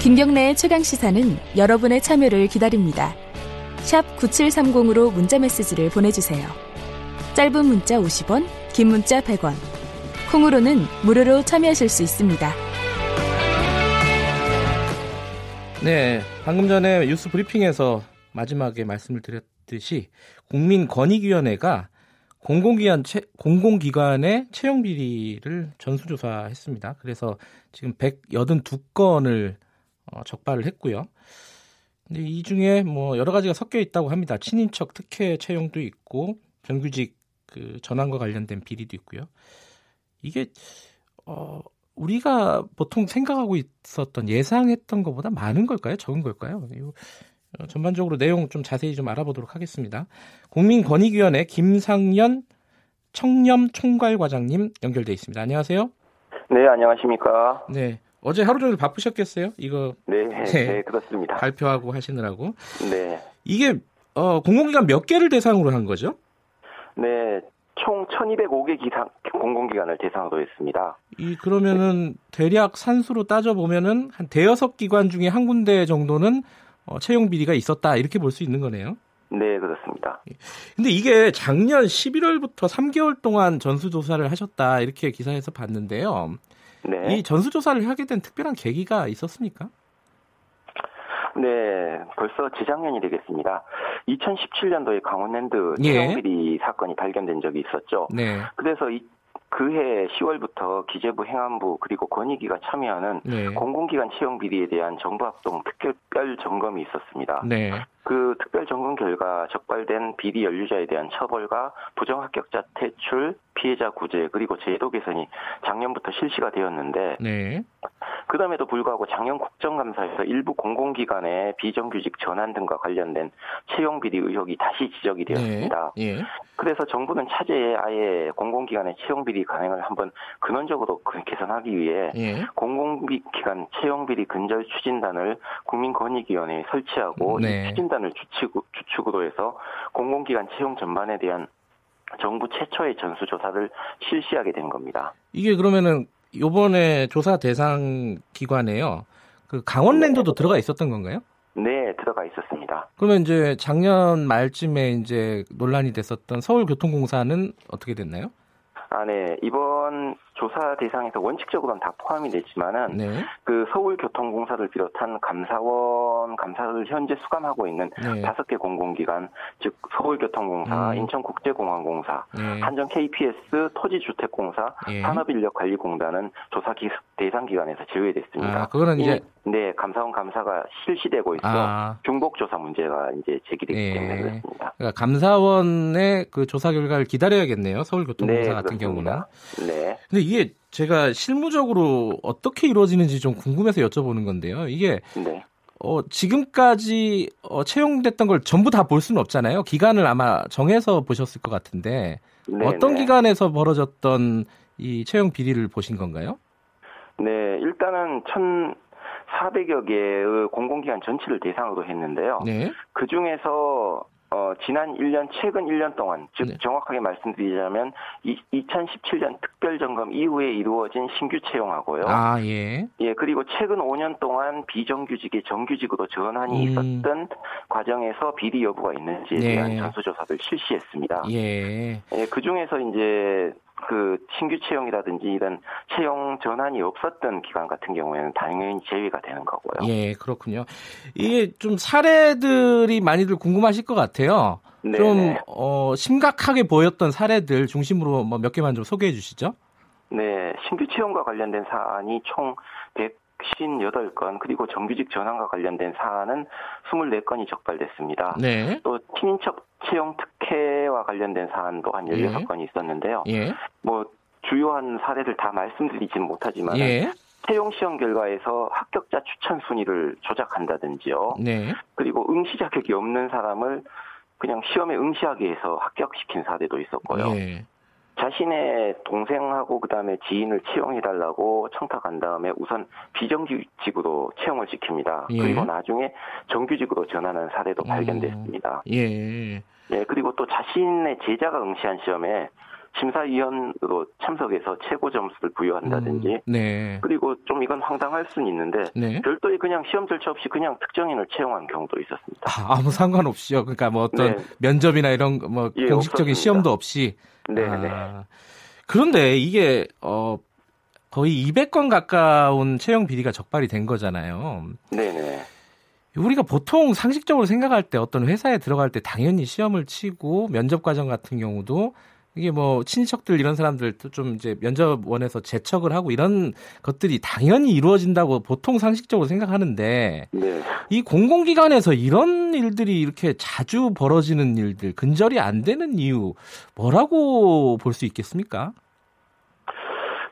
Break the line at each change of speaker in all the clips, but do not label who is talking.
김경래의 최강 시사는 여러분의 참여를 기다립니다. 9730으로 문자 메시지를 보내주세요. 짧은 문자 50원, 긴 문자 100원. 콩으로는 무료로 참여하실 수 있습니다.
네, 방금 전에 뉴스 브리핑에서 마지막에 말씀을 드렸듯이 국민권익위원회가 공공기관 채, 공공기관의 채용 비리를 전수조사했습니다. 그래서 지금 182건을 어, 적발을 했고요. 근데 이 중에 뭐 여러 가지가 섞여 있다고 합니다. 친인척 특혜 채용도 있고 정규직 그 전환과 관련된 비리도 있고요. 이게 어 우리가 보통 생각하고 있었던 예상했던 것보다 많은 걸까요? 적은 걸까요? 어, 전반적으로 내용 좀 자세히 좀 알아보도록 하겠습니다. 국민권익위원회 김상연 청렴 총괄 과장님 연결돼 있습니다. 안녕하세요.
네, 안녕하십니까.
네. 어제 하루 종일 바쁘셨겠어요? 이거
네, 네, 네 그렇습니다.
발표하고 하시느라고.
네.
이게 어, 공공기관 몇 개를 대상으로 한 거죠?
네, 총 1,205개 기상 공공기관을 대상으로 했습니다.
이 그러면은 대략 산수로 따져 보면은 한 대여섯 기관 중에 한 군데 정도는 어, 채용 비리가 있었다 이렇게 볼 수 있는 거네요.
네, 그렇습니다.
근데 이게 작년 11월부터 3개월 동안 전수조사를 하셨다 이렇게 기사에서 봤는데요. 네. 이 전수조사를 하게 된 특별한 계기가 있었습니까?
네, 벌써 재작년이 되겠습니다. 2017년도에 강원랜드 채용비리 예. 사건이 발견된 적이 있었죠. 네. 그래서 이, 그해 10월부터 기재부 행안부 그리고 권익위가 참여하는 네. 공공기관 채용 비리에 대한 정부합동 특별 점검이 있었습니다. 네. 그 특별 점검 결과 적발된 비리 연루자에 대한 처벌과 부정 합격자 퇴출, 피해자 구제 그리고 제도 개선이 작년부터 실시가 되었는데 네. 그럼에도 불구하고 작년 국정감사에서 일부 공공기관의 비정규직 전환 등과 관련된 채용 비리 의혹이 다시 지적이 되었습니다. 네. 예. 그래서 정부는 차제에 아예 공공기관의 채용 비리 관행을 한번 근원적으로 개선하기 위해 예. 공공기관 채용 비리 근절 추진단을 국민권익위원회에 설치하고 네. 이 추진단 을 주축, 주축으로 해서 공공기관 채용 전반에 대한 정부 최초의 전수조사를 실시하게 된 겁니다.
이게 그러면은 요번에 조사 대상 기관에요. 그 강원랜드도 네. 들어가 있었던 건가요?
네, 들어가 있었습니다.
그러면 이제 작년 말쯤에 이제 논란이 됐었던 서울교통공사는 어떻게 됐나요?
아, 네. 이번 조사 대상에서 원칙적으로는 다 포함이 되지만은 네. 그 서울교통공사를 비롯한 감사원 감사를 현재 수감하고 있는 네. 다섯 네. 개 공공기관 즉 서울교통공사, 음. 인천국제공항공사, 네. 한전 KPS, 토지주택공사, 예. 산업인력관리공단은 조사 기, 대상 기관에서 제외됐습니다.
아, 그거는 이제
네 감사원 감사가 실시되고 있어 아. 중복 조사 문제가 이제 제기되기 예. 때문에 그렇습니다.
그러니까 감사원의 그 조사 결과를 기다려야겠네요. 서울교통공사 네, 같은 경우는. 네. 근데 이게 제가 실무적으로 어떻게 이루어지는지 좀 궁금해서 여쭤보는 건데요. 이게 네. 어, 지금까지 어, 채용됐던 걸 전부 다 볼 수는 없잖아요. 기간을 아마 정해서 보셨을 것 같은데 네네. 어떤 네. 기간에서 벌어졌던 이 채용 비리를 보신 건가요?
네, 일단은 1,400여 개의 공공기관 전체를 대상으로 했는데요. 네. 그 중에서 어, 지난 1년, 최근 1년 동안, 즉, 네. 정확하게 말씀드리자면, 이, 2017년 특별점검 이후에 이루어진 신규 채용하고요.
아, 예.
예, 그리고 최근 5년 동안 비정규직의 정규직으로 전환이 음. 있었던 과정에서 비리 여부가 있는지에 네. 대한 전수조사를 실시했습니다. 예. 예, 그 중에서 이제, 그 신규 채용이라든지 이런 채용 전환이 없었던 기관 같은 경우에는 당연히 제외가 되는 거고요.
예, 그렇군요. 이게 좀 사례들이 많이들 궁금하실 것 같아요. 네네. 좀 네. 어, 심각하게 보였던 사례들 중심으로 뭐 몇 개만 좀 소개해 주시죠.
네, 신규 채용과 관련된 사안이 총 158건 그리고 정규직 전환과 관련된 사안은 24건이 적발됐습니다. 네. 또 친인척 채용 특혜 와 관련된 사안도 한 16건이 예. 있었는데요. 예. 뭐 주요한 사례를 다 말씀드리지는 못하지만 예. 채용 시험 결과에서 합격자 추천 순위를 조작한다든지요. 네. 그리고 응시 자격이 없는 사람을 그냥 시험에 응시하게 해서 합격시킨 사례도 있었고요. 예. 자신의 동생하고 그다음에 지인을 채용해달라고 청탁한 다음에 우선 비정규직으로 채용을 시킵니다. 예. 그리고 나중에 정규직으로 전하는 사례도 어. 발견됐습니다. 예. 예. 그리고 또 자신의 제자가 응시한 시험에 심사위원으로 참석해서 최고 점수를 부여한다든지 음, 네. 그리고 좀 이건 황당할 수는 있는데 네. 별도의 그냥 시험 절차 없이 그냥 특정인을 채용한 경우도 있었습니다.
아, 무 상관없이요. 그러니까 뭐 어떤 네. 면접이나 이런 뭐 예, 공식적인 없었습니다. 시험도 없이. 네, 아, 네. 그런데 이게 어 거의 200건 가까운 채용 비리가 적발이 된 거잖아요. 네 네. 우리가 보통 상식적으로 생각할 때 어떤 회사에 들어갈 때 당연히 시험을 치고 면접 과정 같은 경우도 이게 뭐 친척들 이런 사람들도 좀 이제 면접원에서 재척을 하고 이런 것들이 당연히 이루어진다고 보통 상식적으로 생각하는데 네. 이 공공기관에서 이런 일들이 이렇게 자주 벌어지는 일들 근절이 안 되는 이유 뭐라고 볼 수 있겠습니까?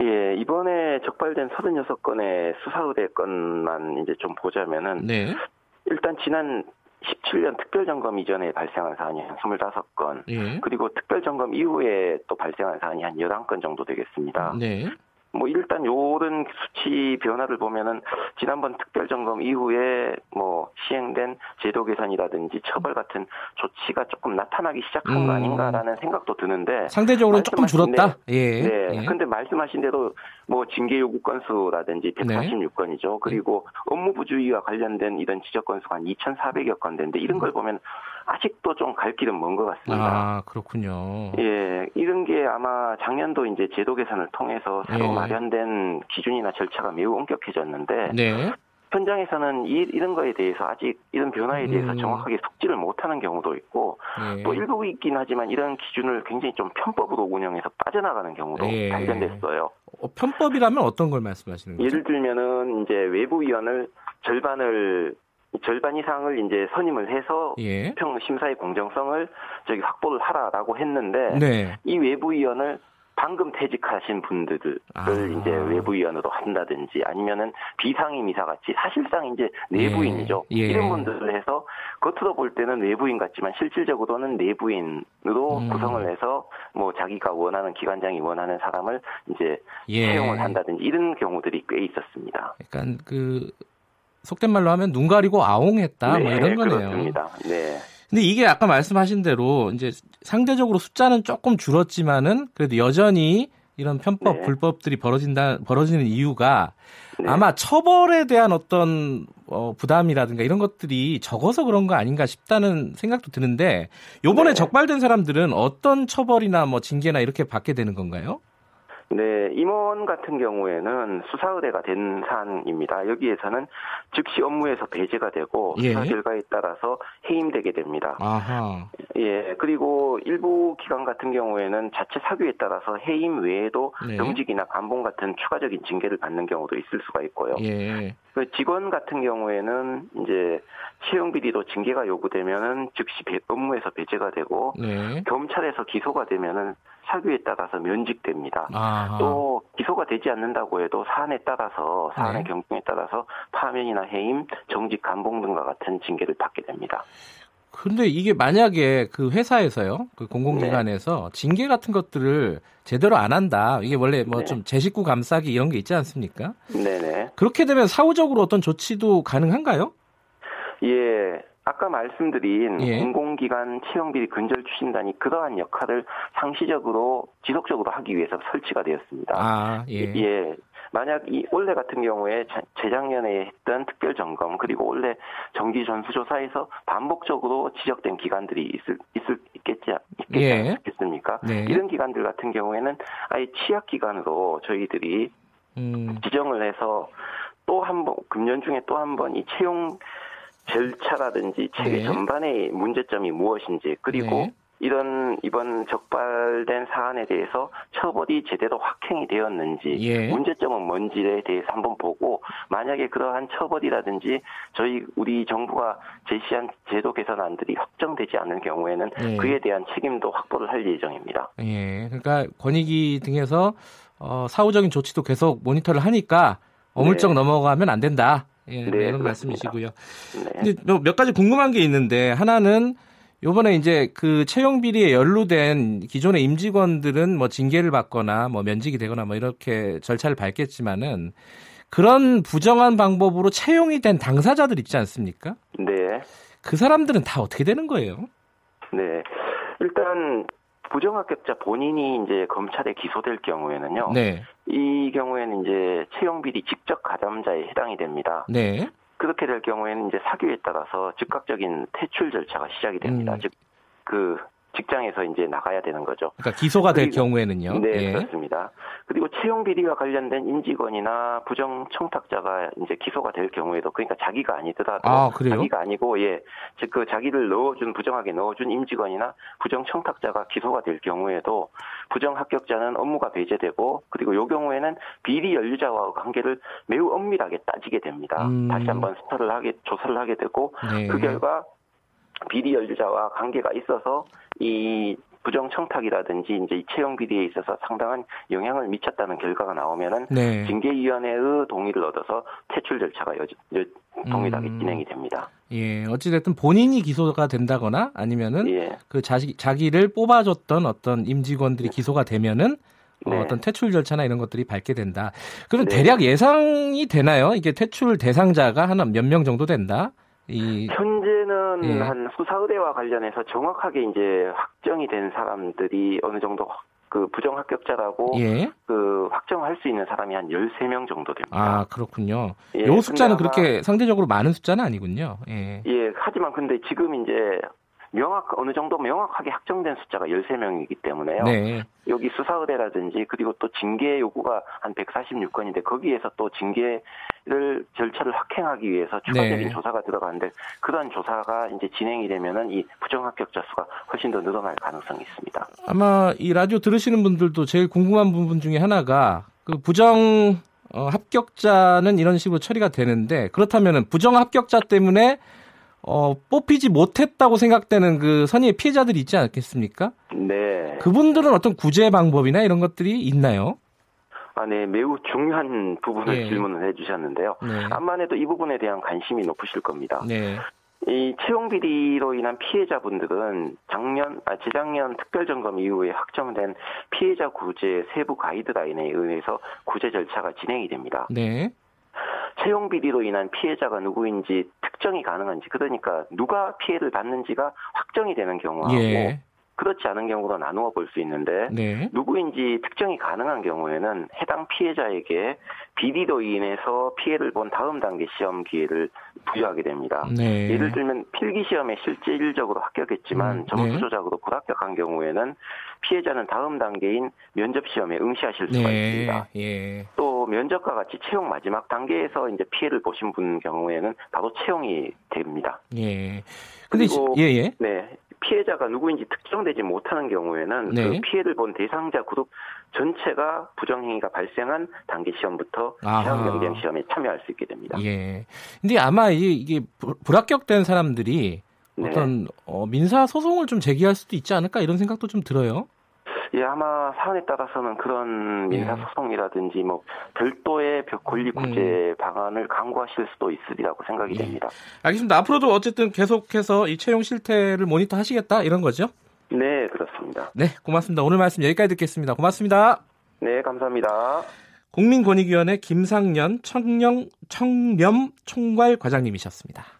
예, 이번에 적발된 36건의 수사 의뢰 건만 이제 좀 보자면은 네. 일단 지난 17년 특별점검 이전에 발생한 사안이 한 25건, 예. 그리고 특별점검 이후에 또 발생한 사안이 한 11건 정도 되겠습니다. 네. 뭐 일단 요런 수치 변화를 보면은 지난번 특별 점검 이후에 뭐 시행된 제도 개선이라든지 처벌 같은 조치가 조금 나타나기 시작한 음. 거 아닌가라는 생각도 드는데
상대적으로 조금 줄었다.
예. 네. 예. 근데 말씀하신 대로 뭐 징계 요구 건수라든지 146건이죠. 그리고 업무 부주의와 관련된 이런 지적 건수가 한 2,400여 건 되는데 이런 걸 보면 아직도 좀 갈 길은 먼 것 같습니다.
아, 그렇군요.
예, 이런 게 아마 작년도 이제 제도 개선을 통해서 새로 예. 마련된 기준이나 절차가 매우 엄격해졌는데 네. 현장에서는 이, 이런 거에 대해서 아직 이런 변화에 대해서 음. 정확하게 속지를 못하는 경우도 있고 예. 또 일부 있긴 하지만 이런 기준을 굉장히 좀 편법으로 운영해서 빠져나가는 경우도 예. 발견됐어요.
어, 편법이라면 어떤 걸 말씀하시는 거죠?
예를 들면은 이제 외부 위원을 절반을 절반 이상을 이제 선임을 해서 예. 평 심사의 공정성을 저기 확보를 하라라고 했는데 네. 이 외부위원을 방금 퇴직하신 분들을 아. 이제 외부위원으로 한다든지 아니면은 비상임이사 같이 사실상 이제 내부인이죠. 예. 예. 이런 분들을 해서 겉으로 볼 때는 외부인 같지만 실질적으로는 내부인으로 음. 구성을 해서 뭐 자기가 원하는 기관장이 원하는 사람을 이제 예. 채용을 한다든지 이런 경우들이 꽤 있었습니다.
약간 그 속된 말로 하면 눈 가리고 아웅했다 뭐 네, 뭐 이런 거네요.
그렇습니다. 네.
근데 이게 아까 말씀하신 대로 이제 상대적으로 숫자는 조금 줄었지만은 그래도 여전히 이런 편법 네. 불법들이 벌어진다 벌어지는 이유가 네. 아마 처벌에 대한 어떤 어, 부담이라든가 이런 것들이 적어서 그런 거 아닌가 싶다는 생각도 드는데 요번에 네. 적발된 사람들은 어떤 처벌이나 뭐 징계나 이렇게 받게 되는 건가요?
네, 임원 같은 경우에는 수사 의뢰가 된 사안입니다. 여기에서는 즉시 업무에서 배제가 되고 예. 수사 결과에 따라서 해임되게 됩니다. 아하. 예, 그리고 일부 기관 같은 경우에는 자체 사규에 따라서 해임 외에도 네. 정직이나 감봉 같은 추가적인 징계를 받는 경우도 있을 수가 있고요. 예. 그 직원 같은 경우에는 이제 채용 비리도 징계가 요구되면은 즉시 업무에서 배제가 되고 네. 검찰에서 기소가 되면은 사규에 따라서 면직됩니다. 아하. 또 기소가 되지 않는다고 해도 사안에 따라서 사안의 네. 경중에 따라서 파면이나 해임, 정직 감봉 등과 같은 징계를 받게 됩니다.
근데 이게 만약에 그 회사에서요, 그 공공기관에서 네. 징계 같은 것들을 제대로 안 한다. 이게 원래 뭐좀 네. 제 식구 감싸기 이런 게 있지 않습니까? 네네. 그렇게 되면 사후적으로 어떤 조치도 가능한가요?
예. 아까 말씀드린 예. 공공기관 채용비리 근절 추진단이 그러한 역할을 상시적으로 지속적으로 하기 위해서 설치가 되었습니다. 아, 예. 예. 만약 이 올해 같은 경우에 재작년에 했던 특별 점검 그리고 올해 정기 전수 조사에서 반복적으로 지적된 기관들이 있을 있을 있겠지 있겠지 예. 않겠습니까? 네. 이런 기관들 같은 경우에는 아예 취약 기관으로 저희들이 음. 지정을 해서 또 한 번 금년 중에 또 한 번 이 채용 절차라든지 체계 네. 전반의 문제점이 무엇인지 그리고 네. 이런 이번 적발된 사안에 대해서 처벌이 제대로 확행이 되었는지 예. 문제점은 뭔지에 대해서 한번 보고 만약에 그러한 처벌이라든지 저희 우리 정부가 제시한 제도 개선안들이 확정되지 않는 경우에는 예. 그에 대한 책임도 확보를 할 예정입니다.
예, 그러니까 권익위 등에서 어, 사후적인 조치도 계속 모니터를 하니까 어물쩍 네. 넘어가면 안 된다. 예, 네, 이런 말씀이시고요. 네. 근데 몇 가지 궁금한 게 있는데 하나는 요번에 이제 그 채용 비리에 연루된 기존의 임직원들은 뭐 징계를 받거나 뭐 면직이 되거나 뭐 이렇게 절차를 밟겠지만은 그런 부정한 방법으로 채용이 된 당사자들 있지 않습니까?
네.
그 사람들은 다 어떻게 되는 거예요?
네. 일단 부정합격자 본인이 이제 검찰에 기소될 경우에는요. 네. 이 경우에는 이제 채용 비리 직접 가담자에 해당이 됩니다. 네. 그렇게 될 경우에는 이제 사규에 따라서 즉각적인 퇴출 절차가 시작이 됩니다. 음. 즉그 직장에서 이제 나가야 되는 거죠.
그러니까 기소가 될 그리고, 경우에는요.
네, 예. 그렇습니다. 그리고 채용 비리와 관련된 임직원이나 부정 청탁자가 이제 기소가 될 경우에도 그러니까 자기가 아니더라도 아, 자기가 아니고 예, 즉 그 자기를 넣어준 부정하게 넣어준 임직원이나 부정 청탁자가 기소가 될 경우에도 부정 합격자는 업무가 배제되고 그리고 요 경우에는 비리 연루자와 관계를 매우 엄밀하게 따지게 됩니다. 음. 다시 한번 스타를 하게 조사를 하게 되고 네. 그 결과 비리 연루자와 관계가 있어서 이 부정 청탁이라든지 이제 이 채용 비리에 있어서 상당한 영향을 미쳤다는 결과가 나오면은 네. 징계위원회의 동의를 얻어서 퇴출 절차가 여, 여, 동일하게 음. 진행이 됩니다.
예, 어찌됐든 본인이 기소가 된다거나 아니면은 예. 그 자기 자기를 뽑아줬던 어떤 임직원들이 네. 기소가 되면은 어, 네. 어떤 퇴출 절차나 이런 것들이 밟게 된다. 그럼 네. 대략 예상이 되나요? 이게 퇴출 대상자가 한 몇 명 정도 된다?
이 현재 는 예. 한 수사 의뢰와 관련해서 정확하게 이제 확정이 된 사람들이 어느 정도 그 부정 합격자라고 예. 그 확정할 수 있는 사람이 한 13명 정도 됩니다.
아, 그렇군요. 예, 요 숫자는 그렇게 상대적으로 많은 숫자는 아니군요. 예.
예, 하지만 근데 지금 이제 명확 어느 정도 명확하게 확정된 숫자가 13명이기 때문에요. 네. 여기 수사 의뢰라든지 그리고 또 징계 요구가 한 146건인데 거기에서 또 징계를 절차를 확행하기 위해서 추가적인 네. 조사가 들어가는데 그러한 조사가 이제 진행이 되면은 이 부정 합격자 수가 훨씬 더 늘어날 가능성이 있습니다.
아마 이 라디오 들으시는 분들도 제일 궁금한 부분 중에 하나가 그 부정 어, 합격자는 이런 식으로 처리가 되는데 그렇다면은 부정 합격자 때문에 어, 뽑히지 못했다고 생각되는 그 선의의 피해자들이 있지 않겠습니까? 네. 그분들은 어떤 구제 방법이나 이런 것들이 있나요?
아, 네, 매우 중요한 부분을 네. 질문을 해주셨는데요. 네. 암만 해도 이 부분에 대한 관심이 높으실 겁니다. 네. 이 채용 비리로 인한 피해자분들은 작년, 아, 재작년 특별점검 이후에 확정된 피해자 구제 세부 가이드라인에 의해서 구제 절차가 진행이 됩니다. 네. 채용 비리로 인한 피해자가 누구인지 특정이 가능한지 그러니까 누가 피해를 받는지가 확정이 되는 경우하고 예. 그렇지 않은 경우로 나누어 볼 수 있는데 네. 누구인지 특정이 가능한 경우에는 해당 피해자에게 비리로 인해서 피해를 본 다음 단계 시험 기회를 부여하게 됩니다. 네. 예를 들면 필기 시험에 실질적으로 합격했지만 음, 점수 네. 조작으로 불합격한 경우에는 피해자는 다음 단계인 면접 시험에 응시하실 수가 네. 있습니다. 예. 또 면접과 같이 채용 마지막 단계에서 이제 피해를 보신 분 경우에는 바로 채용이 됩니다. 예. 근데 그리고 예, 예. 네. 피해자가 누구인지 특정되지 못하는 경우에는 네. 그 피해를 본 대상자 그룹 전체가 부정행위가 발생한 단계 시험부터 시험 경쟁 시험에 참여할 수 있게 됩니다.
예. 근데 아마 이게 불합격된 사람들이 네. 어떤 어, 민사 소송을 좀 제기할 수도 있지 않을까 이런 생각도 좀 들어요.
예, 아마 사안에 따라서는 그런 민사 소송이라든지 뭐 별도의 권리 구제 음. 방안을 강구하실 수도 있으리라고 생각이 예. 됩니다.
알겠습니다. 앞으로도 어쨌든 계속해서 이 채용 실태를 모니터 하시겠다 이런 거죠?
네, 그렇습니다.
네, 고맙습니다. 오늘 말씀 여기까지 듣겠습니다. 고맙습니다.
네, 감사합니다.
국민권익위원회 김상년 청령 청렴 총괄 과장님이셨습니다.